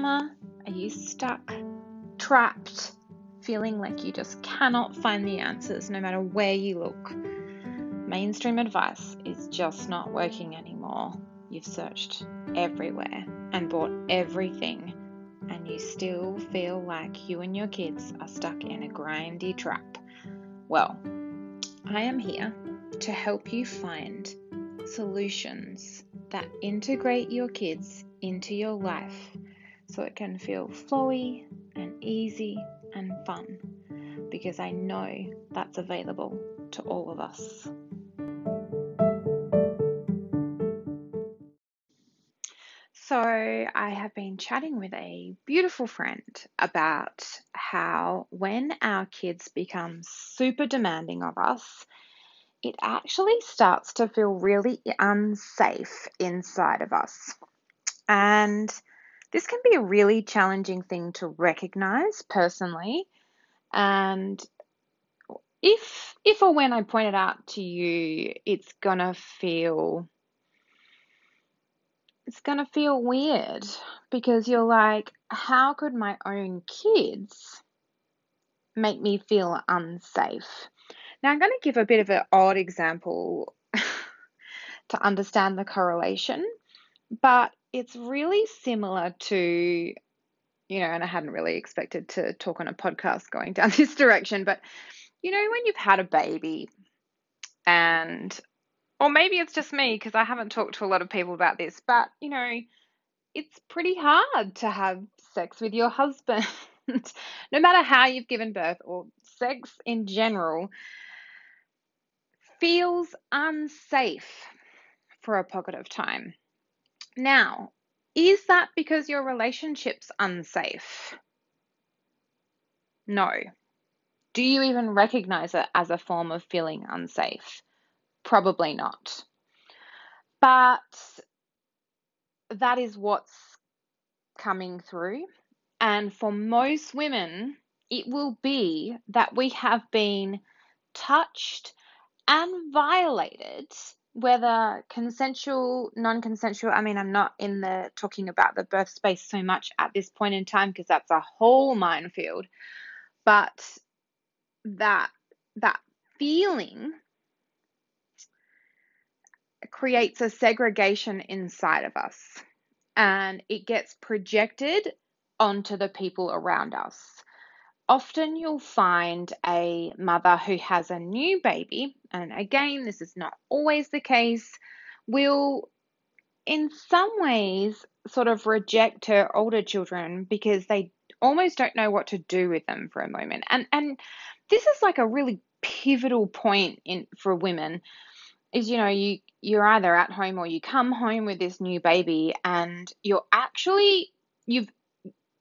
mama? Are you stuck, trapped, feeling like you just cannot find the answers no matter where you look? Mainstream advice is just not working anymore. You've searched everywhere and bought everything, and you still feel like you and your kids are stuck in a grindy trap. Well, I am here to help you find solutions that integrate your kids into your life so it can feel flowy and easy and fun because I know that's available to all of us. So, I have been chatting with a beautiful friend about how when our kids become super demanding of us, it actually starts to feel really unsafe inside of us. And this can be a really challenging thing to recognize personally. And if if or when I point it out to you, it's gonna feel it's gonna feel weird because you're like, how could my own kids make me feel unsafe? Now I'm gonna give a bit of an odd example to understand the correlation, but it's really similar to, you know, and I hadn't really expected to talk on a podcast going down this direction, but you know, when you've had a baby and, or maybe it's just me because I haven't talked to a lot of people about this, but you know, it's pretty hard to have sex with your husband, no matter how you've given birth or sex in general feels unsafe for a pocket of time. Now, is that because your relationship's unsafe? No. Do you even recognize it as a form of feeling unsafe? Probably not. But that is what's coming through. And for most women, it will be that we have been touched and violated whether consensual, non consensual, I mean, I'm not in the talking about the birth space so much at this point in time because that's a whole minefield, but that that feeling creates a segregation inside of us and it gets projected onto the people around us often you'll find a mother who has a new baby, and again, this is not always the case, will in some ways sort of reject her older children because they almost don't know what to do with them for a moment. And and this is like a really pivotal point in for women is you know you you're either at home or you come home with this new baby and you're actually you've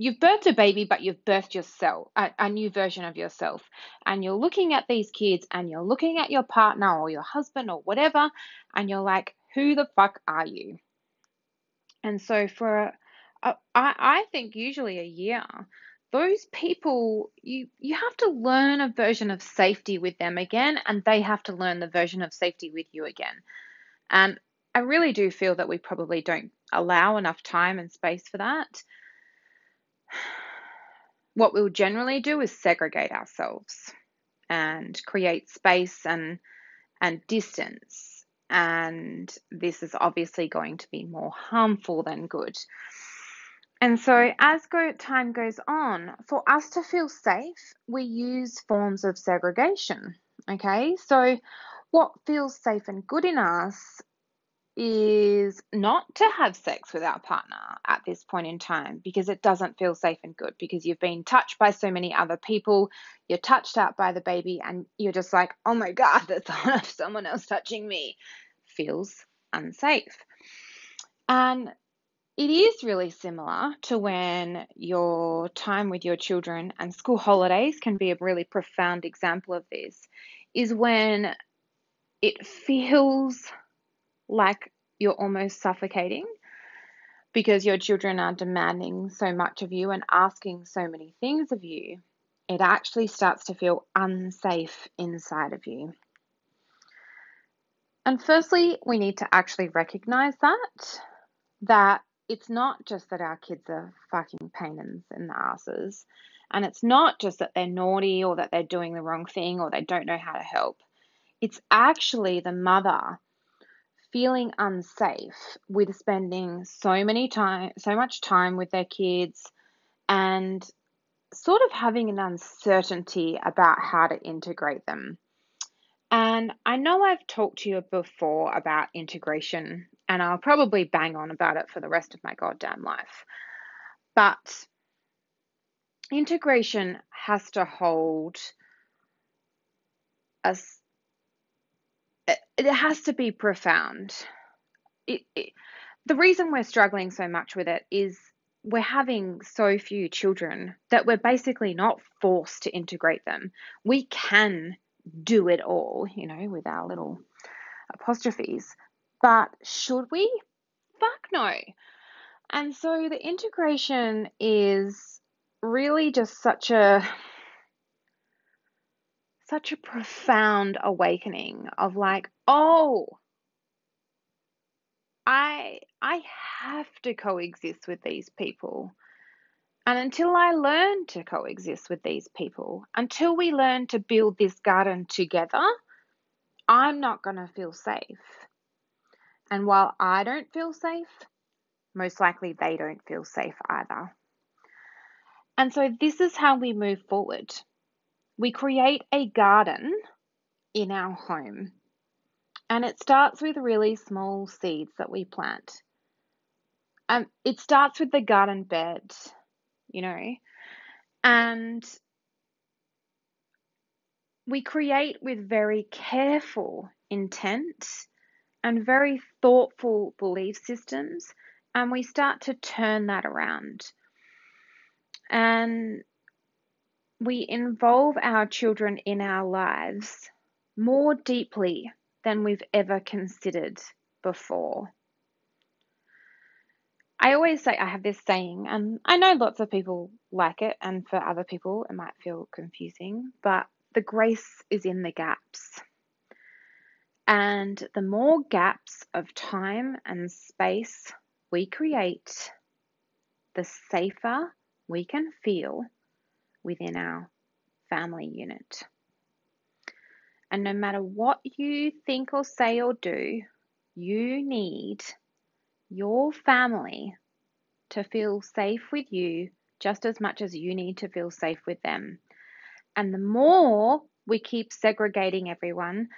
you've birthed a baby, but you've birthed yourself, a, a, new version of yourself. And you're looking at these kids and you're looking at your partner or your husband or whatever, and you're like, who the fuck are you? And so for, a, I, I think usually a year, those people, you, you have to learn a version of safety with them again, and they have to learn the version of safety with you again. And I really do feel that we probably don't allow enough time and space for that what we'll generally do is segregate ourselves and create space and and distance. And this is obviously going to be more harmful than good. And so as go, time goes on for us to feel safe we use forms of segregation okay? So what feels safe and good in us is not to have sex with our partner at this point in time because it doesn't feel safe and good because you've been touched by so many other people, you're touched out by the baby, and you're just like, oh my God, the thought of someone else touching me feels unsafe. And it is really similar to when your time with your children and school holidays can be a really profound example of this, is when it feels like you're almost suffocating because your children are demanding so much of you and asking so many things of you, it actually starts to feel unsafe inside of you. And firstly, we need to actually recognize that that it's not just that our kids are fucking pains in the asses, and it's not just that they're naughty or that they're doing the wrong thing or they don't know how to help. It's actually the mother feeling unsafe with spending so many time so much time with their kids and sort of having an uncertainty about how to integrate them. And I know I've talked to you before about integration, and I'll probably bang on about it for the rest of my goddamn life. But integration has to hold a it has to be profound. It, it, the reason we're struggling so much with it is we're having so few children that we're basically not forced to integrate them. We can do it all, you know, with our little apostrophes. But should we? Fuck no. And so the integration is really just such a such a profound awakening of like, oh, I I have to coexist with these people. And until I learn to coexist with these people, until we learn to build this garden together, I'm not going to feel safe. And while I don't feel safe, most likely they don't feel safe either. And so this is how we move forward. We create a garden in our home. And it starts with really small seeds that we plant. Um, it starts with the garden bed, you know, and we create with very careful intent and very thoughtful belief systems, and we start to turn that around. And we involve our children in our lives more deeply than we've ever considered before. I always say I have this saying, and I know lots of people like it, and for other people it might feel confusing, but the grace is in the gaps. And the more gaps of time and space we create, the safer we can feel within our family unit. And no matter what you think or say or do, you need your family to feel safe with you just as much as you need to feel safe with them. And the more we keep segregating everyone,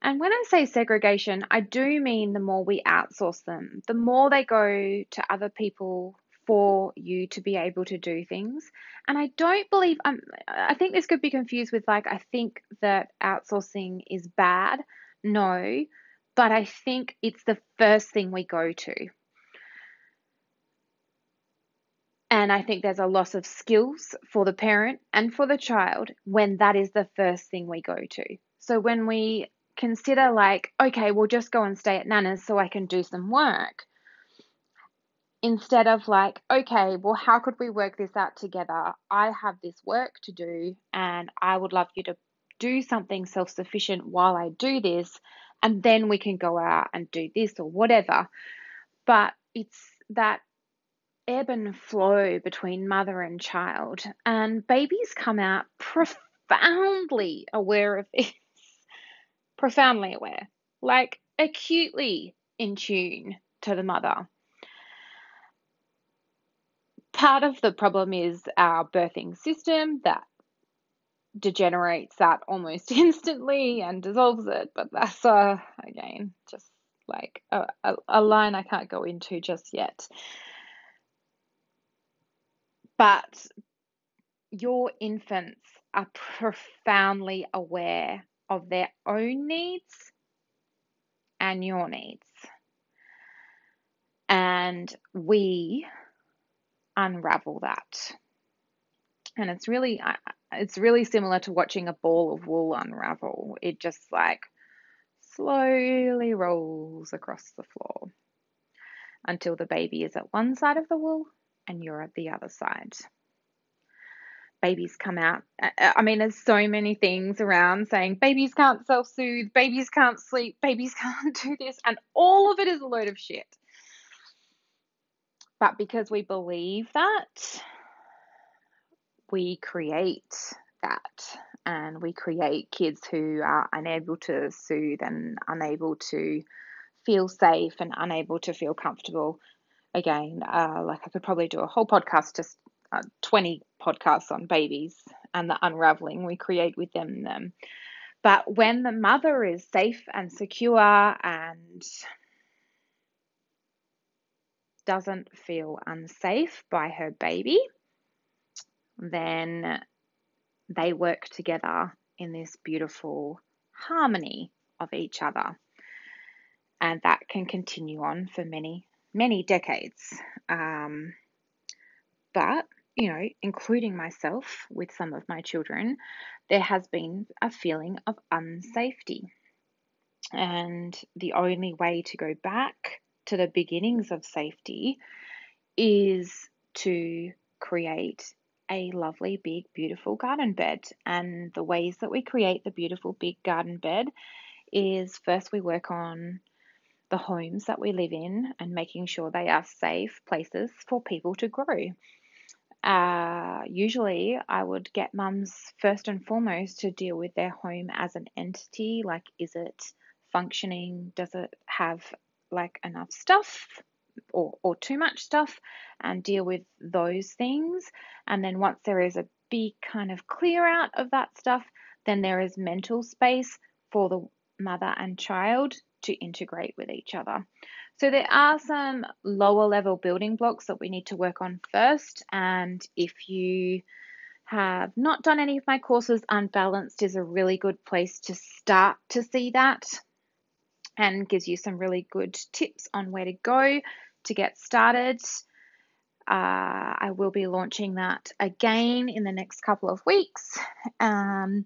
and when I say segregation, I do mean the more we outsource them, the more they go to other people for you to be able to do things. And I don't believe I'm, I think this could be confused with like I think that outsourcing is bad. No, but I think it's the first thing we go to. And I think there's a loss of skills for the parent and for the child when that is the first thing we go to. So when we consider like, okay, we'll just go and stay at Nana's so I can do some work. Instead of like, okay, well, how could we work this out together? I have this work to do and I would love you to do something self sufficient while I do this, and then we can go out and do this or whatever. But it's that ebb and flow between mother and child, and babies come out profoundly aware of this profoundly aware, like acutely in tune to the mother. Part of the problem is our birthing system that degenerates that almost instantly and dissolves it, but that's uh, again just like a, a, a line I can't go into just yet. But your infants are profoundly aware of their own needs and your needs. And we unravel that. And it's really it's really similar to watching a ball of wool unravel. It just like slowly rolls across the floor until the baby is at one side of the wool and you're at the other side babies come out. I mean, there's so many things around saying babies can't self soothe, babies can't sleep, babies can't do this, and all of it is a load of shit. But because we believe that, we create that and we create kids who are unable to soothe and unable to feel safe and unable to feel comfortable. Again, uh, like I could probably do a whole podcast, just uh, 20 podcasts on babies and the unraveling we create with them. them. But when the mother is safe and secure and doesn't feel unsafe by her baby, then they work together in this beautiful harmony of each other. And that can continue on for many, many decades. Um, but, you know, including myself with some of my children, there has been a feeling of unsafety. And the only way to go back to the beginnings of safety is to create a lovely, big, beautiful garden bed. And the ways that we create the beautiful, big garden bed is first we work on the homes that we live in and making sure they are safe places for people to grow. Uh, usually, I would get mums first and foremost to deal with their home as an entity like, is it functioning? Does it have like enough stuff or, or too much stuff and deal with those things. And then once there is a big kind of clear out of that stuff, then there is mental space for the mother and child to integrate with each other. So there are some lower level building blocks that we need to work on first. And if you have not done any of my courses, Unbalanced is a really good place to start to see that and gives you some really good tips on where to go to get started. Uh, I will be launching that again in the next couple of weeks. Um,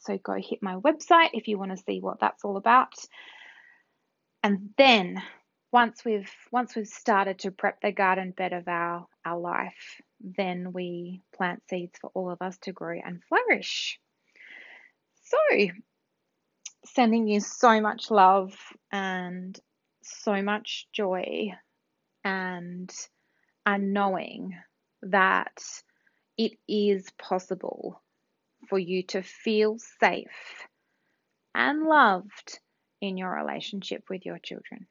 so go hit my website if you want to see what that's all about. And then once we've once we've started to prep the garden bed of our our life, then we plant seeds for all of us to grow and flourish. So, sending you so much love and so much joy and and knowing that it is possible for you to feel safe and loved in your relationship with your children.